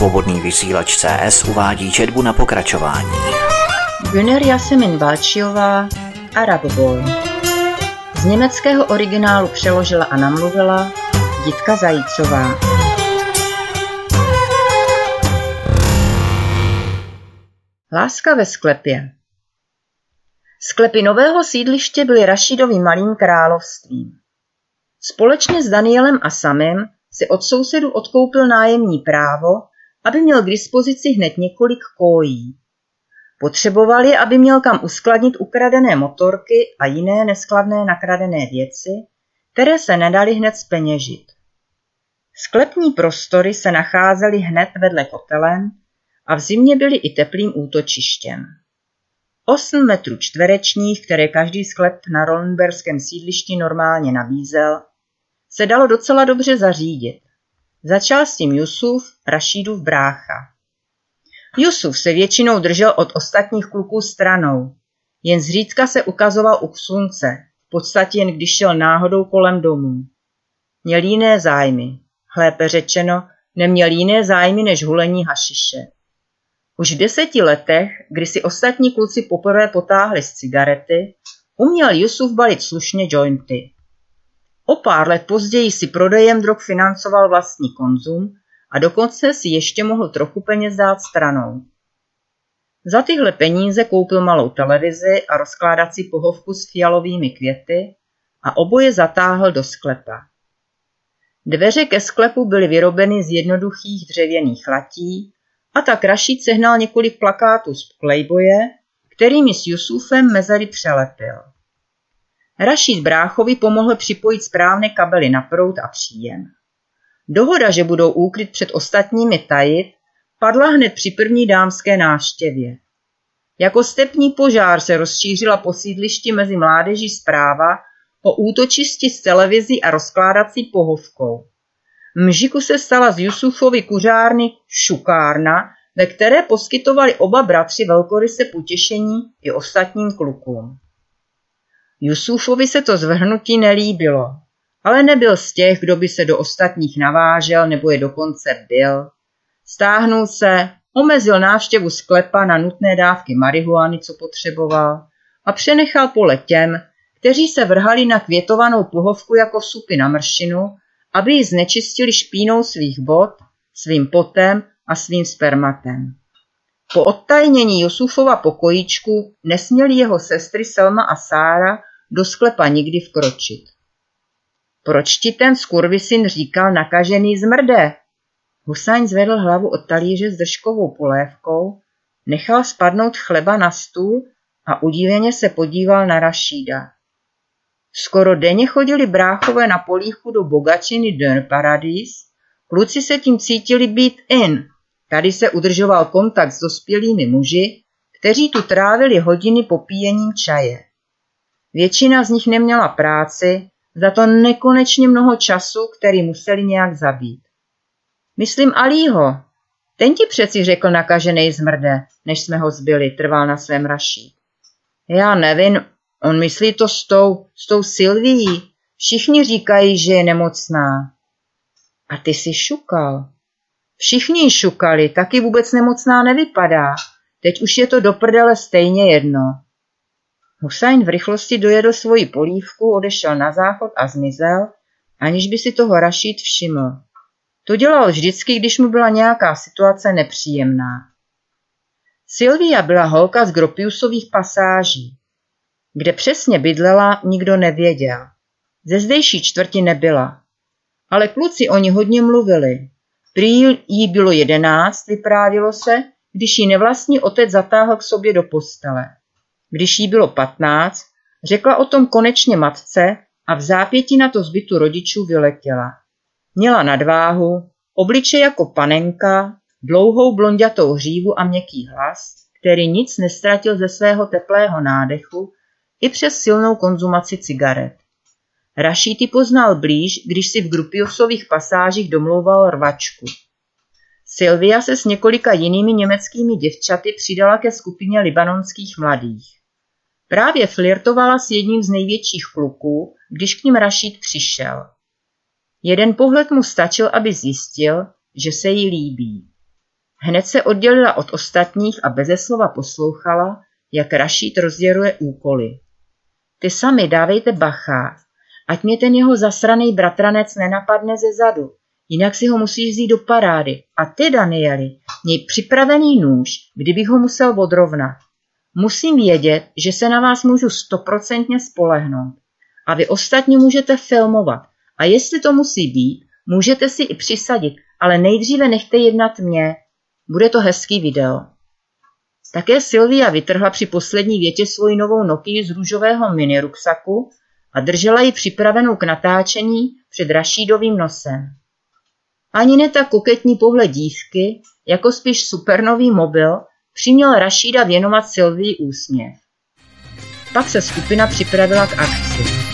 Svobodný vysílač CS uvádí četbu na pokračování. Güner Jasemin Balčiová, Arab Boy. Z německého originálu přeložila a namluvila Jitka Zajícová. Láska ve sklepě Sklepy nového sídliště byly Rašidovým malým královstvím. Společně s Danielem a Samem si od sousedu odkoupil nájemní právo, aby měl k dispozici hned několik kójí. Potřebovali, aby měl kam uskladnit ukradené motorky a jiné neskladné nakradené věci, které se nedaly hned speněžit. Sklepní prostory se nacházely hned vedle kotelen a v zimě byly i teplým útočištěm. 8 metrů čtverečních, které každý sklep na Rollenberském sídlišti normálně nabízel, se dalo docela dobře zařídit. Začal s tím Jusuf, Rašídův brácha. Jusuf se většinou držel od ostatních kluků stranou, jen zřídka se ukazoval u slunce, v podstatě jen když šel náhodou kolem domů. Měl jiné zájmy, hlépe řečeno, neměl jiné zájmy než hulení hašiše. Už v deseti letech, kdy si ostatní kluci poprvé potáhli z cigarety, uměl Jusuf balit slušně jointy. O pár let později si prodejem drog financoval vlastní konzum a dokonce si ještě mohl trochu peněz dát stranou. Za tyhle peníze koupil malou televizi a rozkládací pohovku s fialovými květy a oboje zatáhl do sklepa. Dveře ke sklepu byly vyrobeny z jednoduchých dřevěných latí a tak Rašid sehnal několik plakátů z Playboye, kterými s Jusufem mezery přelepil. Rašid bráchovi pomohl připojit správné kabely na proud a příjem. Dohoda, že budou úkryt před ostatními tajit, padla hned při první dámské návštěvě. Jako stepní požár se rozšířila po sídlišti mezi mládeží zpráva o útočišti s televizí a rozkládací pohovkou. Mžiku se stala z Jusufovy kuřárny šukárna, ve které poskytovali oba bratři velkoryse potěšení i ostatním klukům. Jusufovi se to zvrhnutí nelíbilo, ale nebyl z těch, kdo by se do ostatních navážel nebo je dokonce byl. Stáhnul se, omezil návštěvu sklepa na nutné dávky marihuany, co potřeboval, a přenechal pole těm, kteří se vrhali na květovanou pohovku jako supy na mršinu, aby ji znečistili špínou svých bod, svým potem a svým spermatem. Po odtajnění Jusufova pokojíčku nesměli jeho sestry Selma a Sára do sklepa nikdy vkročit. Proč ti ten skurvisyn říkal nakažený zmrde? Husajn zvedl hlavu od talíře s držkovou polévkou, nechal spadnout chleba na stůl a udíleně se podíval na Rašída. Skoro denně chodili bráchové na polívku do bogačiny Den Paradis, kluci se tím cítili být in. Tady se udržoval kontakt s dospělými muži, kteří tu trávili hodiny popíjením čaje. Většina z nich neměla práci, za to nekonečně mnoho času, který museli nějak zabít. Myslím Alího. Ten ti přeci řekl nakažený zmrde, než jsme ho zbyli, trval na svém raší. Já nevím, on myslí to s tou, s tou Silvií. Všichni říkají, že je nemocná. A ty jsi šukal. Všichni šukali, taky vůbec nemocná nevypadá. Teď už je to do prdele stejně jedno. Husajn v rychlosti dojedl svoji polívku, odešel na záchod a zmizel, aniž by si toho Rašít všiml. To dělal vždycky, když mu byla nějaká situace nepříjemná. Sylvia byla holka z Gropiusových pasáží. Kde přesně bydlela, nikdo nevěděl. Ze zdejší čtvrti nebyla. Ale kluci o ní hodně mluvili. Prý jí bylo jedenáct, vyprávilo se, když ji nevlastní otec zatáhl k sobě do postele. Když jí bylo patnáct, řekla o tom konečně matce a v zápětí na to zbytu rodičů vyletěla. Měla nadváhu, obliče jako panenka, dlouhou blondětou hřívu a měkký hlas, který nic nestratil ze svého teplého nádechu i přes silnou konzumaci cigaret. Rašíty poznal blíž, když si v Grupiosových pasážích domlouval rvačku. Sylvia se s několika jinými německými děvčaty přidala ke skupině libanonských mladých. Právě flirtovala s jedním z největších kluků, když k ním Rašid přišel. Jeden pohled mu stačil, aby zjistil, že se jí líbí. Hned se oddělila od ostatních a beze slova poslouchala, jak Rašít rozděluje úkoly. Ty sami dávejte bacha, ať mě ten jeho zasraný bratranec nenapadne ze zadu, jinak si ho musíš vzít do parády. A ty, Danieli, měj připravený nůž, kdybych ho musel odrovnat. Musím vědět, že se na vás můžu stoprocentně spolehnout. A vy ostatní můžete filmovat. A jestli to musí být, můžete si i přisadit, ale nejdříve nechte jednat mě. Bude to hezký video. Také Sylvia vytrhla při poslední větě svoji novou Nokii z růžového mini ruksaku a držela ji připravenou k natáčení před Rašídovým nosem. Ani ne tak koketní pohled dívky, jako spíš supernový mobil, přiměl Rašída věnovat Sylvii úsměv. Pak se skupina připravila k akci.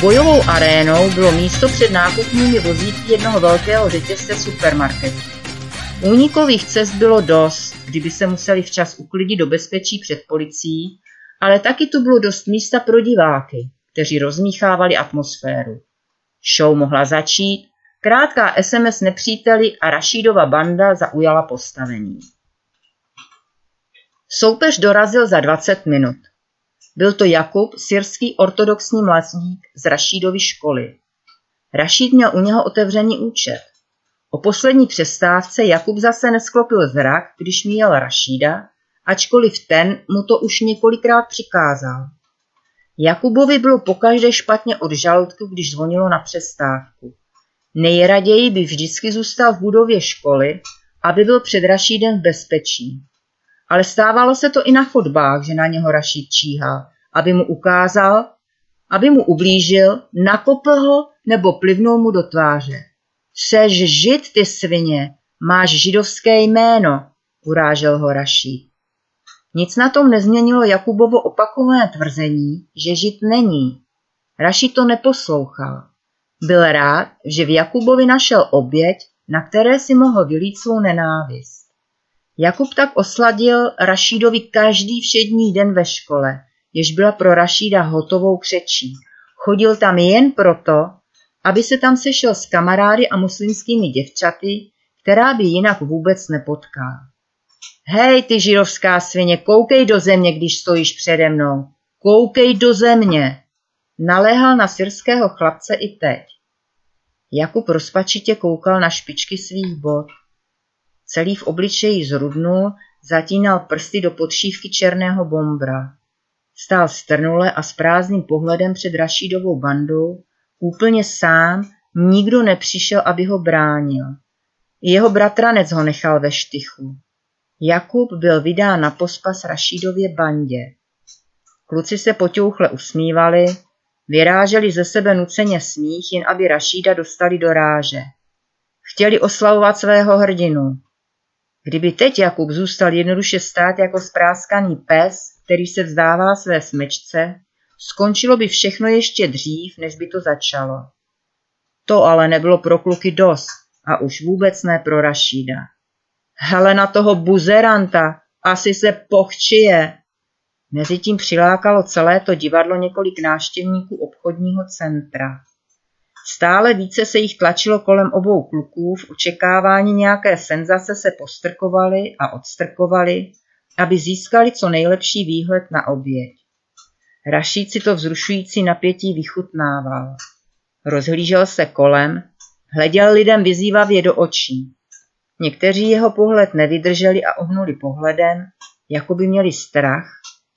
Bojovou arénou bylo místo před nákupními vozíky jednoho velkého řetězce supermarketu. Únikových cest bylo dost, kdyby se museli včas uklidit do bezpečí před policií, ale taky tu bylo dost místa pro diváky, kteří rozmíchávali atmosféru. Show mohla začít, krátká SMS nepříteli a Rašídova banda zaujala postavení. Soupeř dorazil za 20 minut. Byl to Jakub, syrský ortodoxní mladík z Rašídovy školy. Rašíd měl u něho otevřený účet. O poslední přestávce Jakub zase nesklopil zrak, když měl Rašída, ačkoliv ten mu to už několikrát přikázal. Jakubovi bylo pokaždé špatně od žaludku, když zvonilo na přestávku. Nejraději by vždycky zůstal v budově školy, aby byl před Rašídem v bezpečí. Ale stávalo se to i na chodbách, že na něho Rašíd číhal, aby mu ukázal, aby mu ublížil, nakopl ho nebo plivnul mu do tváře. Seš žid, ty svině, máš židovské jméno, urážel ho Rašíd. Nic na tom nezměnilo Jakubovo opakované tvrzení, že žid není. Rašíd to neposlouchal. Byl rád, že v Jakubovi našel oběť, na které si mohl vylít svou nenávist. Jakub tak osladil Rašídovi každý všední den ve škole, jež byla pro Rašída hotovou křečí. Chodil tam jen proto, aby se tam sešel s kamarády a muslimskými děvčaty, která by jinak vůbec nepotkal. Hej, ty židovská svině, koukej do země, když stojíš přede mnou. Koukej do země. Naléhal na syrského chlapce i teď. Jakub rozpačitě koukal na špičky svých bod. Celý v obličeji zrudnul, zatínal prsty do podšívky černého bombra. Stál strnule a s prázdným pohledem před Rašídovou bandou, úplně sám, nikdo nepřišel, aby ho bránil. Jeho bratranec ho nechal ve štychu. Jakub byl vydán na pospas Rašídově bandě. Kluci se potěuchle usmívali, vyráželi ze sebe nuceně smích, jen aby Rašída dostali do ráže. Chtěli oslavovat svého hrdinu. Kdyby teď Jakub zůstal jednoduše stát jako spráskaný pes, který se vzdává své smečce, skončilo by všechno ještě dřív, než by to začalo. To ale nebylo pro kluky dost a už vůbec ne pro Rašída. Helena toho buzeranta, asi se pochčije. Mezitím přilákalo celé to divadlo několik návštěvníků obchodního centra. Stále více se jich tlačilo kolem obou kluků, v očekávání nějaké senzace se postrkovali a odstrkovali, aby získali co nejlepší výhled na oběť. Rašíd si to vzrušující napětí vychutnával. Rozhlížel se kolem, hleděl lidem vyzývavě do očí. Někteří jeho pohled nevydrželi a ohnuli pohledem, jako by měli strach,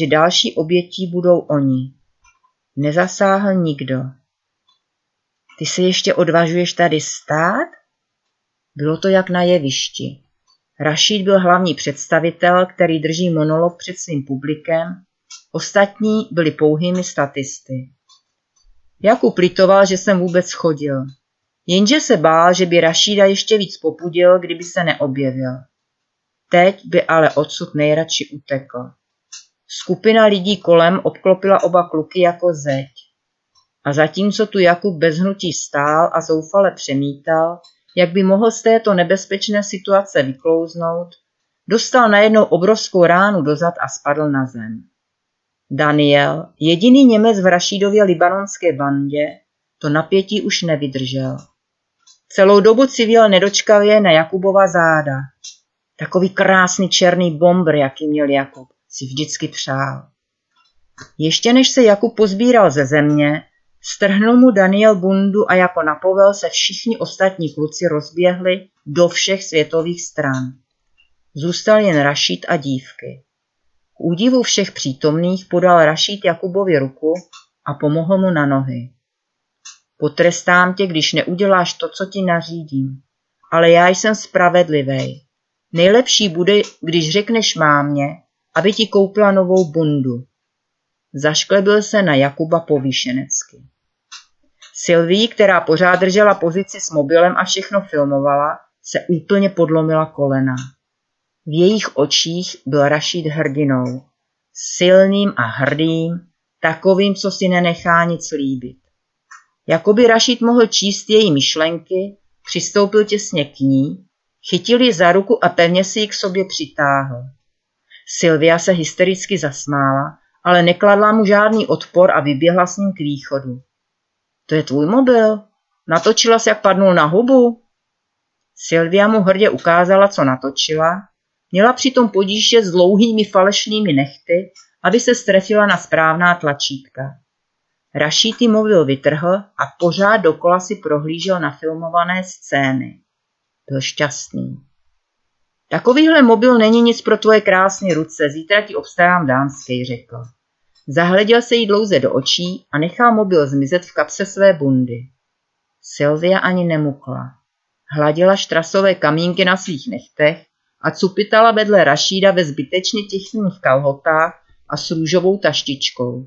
že další obětí budou oni. Nezasáhl nikdo. Ty se ještě odvažuješ tady stát? Bylo to jak na jevišti. Rašíd byl hlavní představitel, který drží monolog před svým publikem, ostatní byli pouhými statisty. Jakub litoval, že jsem vůbec chodil. Jenže se bál, že by Rašída ještě víc popudil, kdyby se neobjevil. Teď by ale odsud nejradši utekl. Skupina lidí kolem obklopila oba kluky jako zeď. A zatímco tu Jakub bez hnutí stál a zoufale přemítal, jak by mohl z této nebezpečné situace vyklouznout, dostal najednou obrovskou ránu dozad a spadl na zem. Daniel, jediný Němec v Rašídově libanonské bandě, to napětí už nevydržel. Celou dobu civěl nedočkavě na Jakubova záda. Takový krásný černý bombr, jaký měl Jakub, si vždycky přál. Ještě než se Jakub pozbíral ze země, strhnul mu Daniel bundu a jako napovel se všichni ostatní kluci rozběhli do všech světových stran. Zůstal jen Rašít a dívky. K údivu všech přítomných podal Rašít Jakubovi ruku a pomohl mu na nohy. Potrestám tě, když neuděláš to, co ti nařídím. Ale já jsem spravedlivý. Nejlepší bude, když řekneš mámě, aby ti koupila novou bundu. Zašklebil se na Jakuba povýšenecky. Sylvie, která pořád držela pozici s mobilem a všechno filmovala, se úplně podlomila kolena. V jejich očích byl Rašid hrdinou. Silným a hrdým, takovým, co si nenechá nic líbit. Jakoby Rašid mohl číst její myšlenky, přistoupil těsně k ní, chytil ji za ruku a pevně si ji k sobě přitáhl. Sylvia se hystericky zasmála, ale nekladla mu žádný odpor a vyběhla s ním k východu. To je tvůj mobil? Natočila se, jak padnul na hubu? Sylvia mu hrdě ukázala, co natočila. Měla přitom podíše s dlouhými falešnými nechty, aby se strefila na správná tlačítka. Rašíty mobil vytrhl a pořád dokola si prohlížel na filmované scény. Byl šťastný. Takovýhle mobil není nic pro tvoje krásné ruce, zítra ti obstarám dánský, řekl. Zahleděl se jí dlouze do očí a nechal mobil zmizet v kapse své bundy. Sylvia ani nemukla. Hladila štrasové kamínky na svých nechtech a cupitala vedle Rašída ve zbytečně těchných kalhotách a s růžovou taštičkou.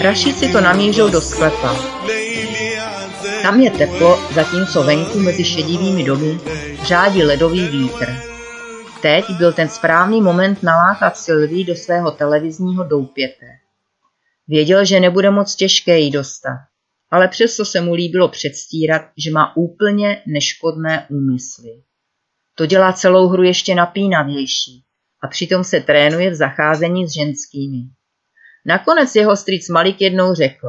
Rašici to namířil do sklepa. Tam je teplo, zatímco venku mezi šedivými domy řádí ledový vítr. Teď byl ten správný moment nalákat Sylvii do svého televizního doupěte. Věděl, že nebude moc těžké jí dostat, ale přesto se mu líbilo předstírat, že má úplně neškodné úmysly. To dělá celou hru ještě napínavější a přitom se trénuje v zacházení s ženskými. Nakonec jeho strýc Malik jednou řekl,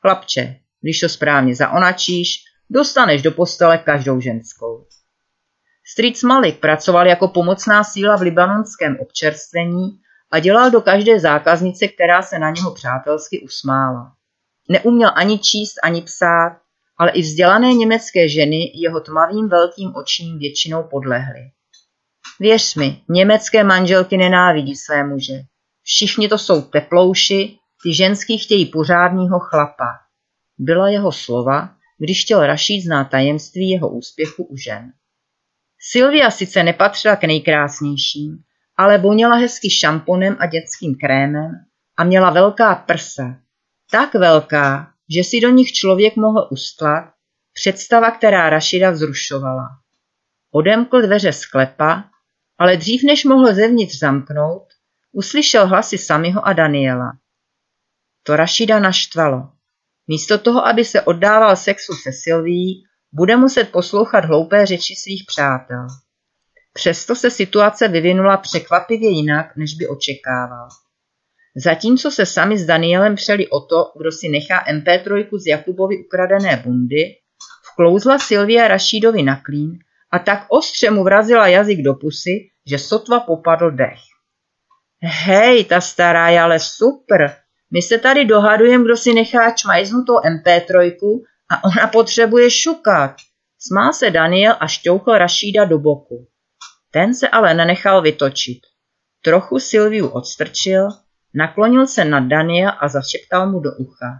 chlapče, když to správně zaonačíš, dostaneš do postele každou ženskou. Strýc Malik pracoval jako pomocná síla v libanonském občerstvení a dělal do každé zákaznice, která se na něho přátelsky usmála. Neuměl ani číst, ani psát, ale i vzdělané německé ženy jeho tmavým velkým očím většinou podlehly. Věř mi, německé manželky nenávidí své muže. Všichni to jsou teplouši, ty ženský chtějí pořádního chlapa. Byla jeho slova, když chtěl Rašít znát tajemství jeho úspěchu u žen. Sylvia sice nepatřila k nejkrásnějším, ale voněla hezky šamponem a dětským krémem a měla velká prsa. Tak velká, že si do nich člověk mohl ustlat, představa, která Rašida vzrušovala. Odemkl dveře sklepa, ale dřív než mohl zevnitř zamknout, uslyšel hlasy Samiho a Daniela. To Rašida naštvalo. Místo toho, aby se oddával sexu se Silví, bude muset poslouchat hloupé řeči svých přátel. Přesto se situace vyvinula překvapivě jinak, než by očekával. Zatímco se sami s Danielem přeli o to, kdo si nechá MP3 z Jakubovi ukradené bundy, vklouzla Silvia Rašídovi na klín a tak ostře mu vrazila jazyk do pusy, že sotva popadl dech. Hej, ta stará je ale super. My se tady dohadujeme, kdo si nechá čmajznutou MP3 a ona potřebuje šukat. Smál se Daniel a šťouchl Rašída do boku. Ten se ale nenechal vytočit. Trochu Silviu odstrčil, naklonil se nad Daniel a zašeptal mu do ucha.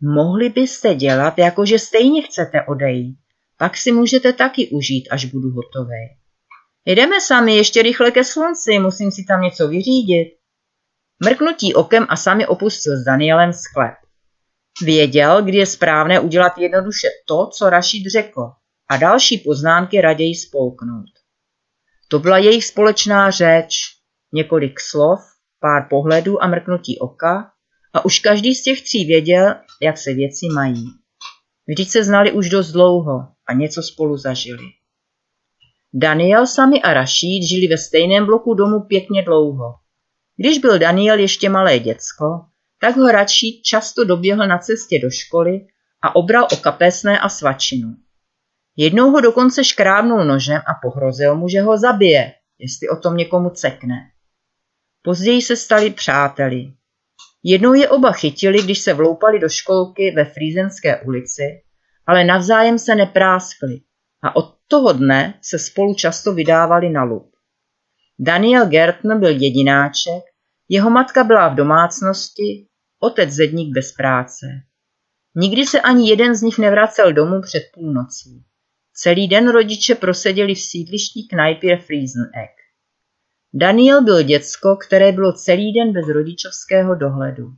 Mohli byste dělat, jako že stejně chcete odejít. Pak si můžete taky užít, až budu hotový. Jdeme sami ještě rychle ke slunci, musím si tam něco vyřídit. Mrknutí okem a sami opustil s Danielem sklep. Věděl, kdy je správné udělat jednoduše to, co Rašid řekl, a další poznámky raději spolknout. To byla jejich společná řeč, několik slov, pár pohledů a mrknutí oka a už každý z těch tří věděl, jak se věci mají. Vždyť se znali už dost dlouho a něco spolu zažili. Daniel, Sami a Rashid žili ve stejném bloku domu pěkně dlouho. Když byl Daniel ještě malé děcko, tak ho Rashid často doběhl na cestě do školy a obral o kapesné a svačinu. Jednou ho dokonce škrábnul nožem a pohrozil mu, že ho zabije, jestli o tom někomu cekne. Později se stali přáteli. Jednou je oba chytili, když se vloupali do školky ve Frýzenské ulici, ale navzájem se nepráskli a od toho dne se spolu často vydávali na lup. Daniel Gertner byl jedináček, jeho matka byla v domácnosti, otec zedník bez práce. Nikdy se ani jeden z nich nevracel domů před půlnocí. Celý den rodiče proseděli v sídliští knajpě Frieseneck. Daniel byl děcko, které bylo celý den bez rodičovského dohledu.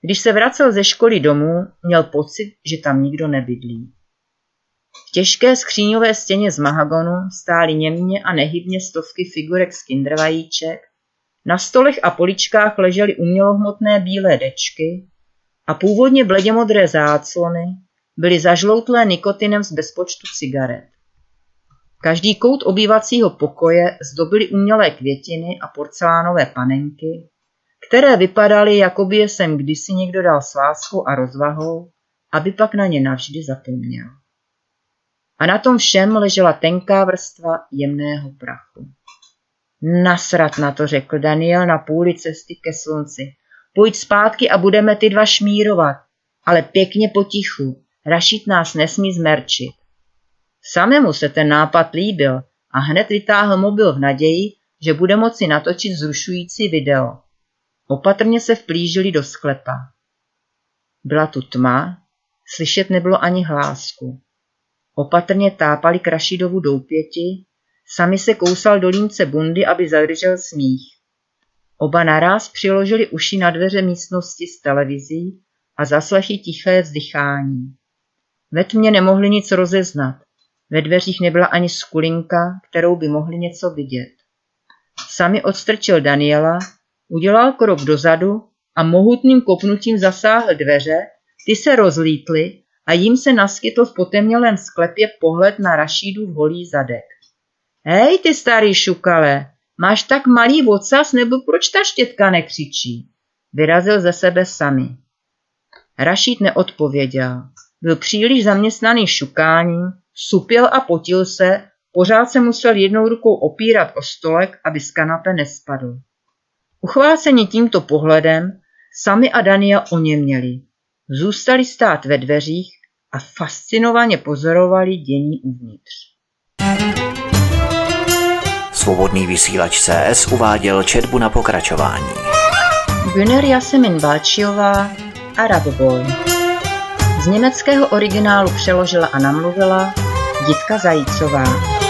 Když se vracel ze školy domů, měl pocit, že tam nikdo nebydlí. Těžké skříňové stěně z mahagonu stály němě a nehybně stovky figurek z kindervajíček, na stolech a poličkách ležely umělohmotné bílé dečky a původně bleděmodré záclony byly zažloutlé nikotinem z bezpočtu cigaret. Každý kout obývacího pokoje zdobily umělé květiny a porcelánové panenky, které vypadaly, jako by je sem kdysi někdo dal s láskou a rozvahou, aby pak na ně navždy zapomněl. A na tom všem ležela tenká vrstva jemného prachu. Nasrat na to, řekl Daniel na půli cesty ke slunci. Pojď zpátky a budeme ty dva šmírovat, ale pěkně potichu. Rašit nás nesmí zmerčit. Samému se ten nápad líbil a hned vytáhl mobil v naději, že bude moci natočit zrušující video. Opatrně se vplížili do sklepa. Byla tu tma, slyšet nebylo ani hlásku. Opatrně tápali k Rašidovu doupěti, sami se kousal do línce bundy, aby zadržel smích. Oba naraz přiložili uši na dveře místnosti s televizí a zaslechli tiché vzdychání. Ve tmě nemohli nic rozeznat. Ve dveřích nebyla ani skulinka, kterou by mohli něco vidět. Sami odstrčil Daniela, udělal krok dozadu a mohutným kopnutím zasáhl dveře, ty se rozlítly a jim se naskytl v potemnělém sklepě pohled na Rašídův holý zadek. Hej, ty starý šukale, máš tak malý vocas, nebo proč ta štětka nekřičí? Vyrazil ze sebe sami. Rašíd neodpověděl. Byl příliš zaměstnaný šukáním, supěl a potil se, pořád se musel jednou rukou opírat o stolek, aby z kanape nespadl. Uchváceni tímto pohledem, sami a Daniel oněměli. Zůstali stát ve dveřích a fascinovaně pozorovali dění uvnitř. Svobodný vysílač CS uváděl četbu na pokračování. Güner Jasemin Balčiová, Arab Boy. Z německého originálu přeložila a namluvila Jitka Zajícová.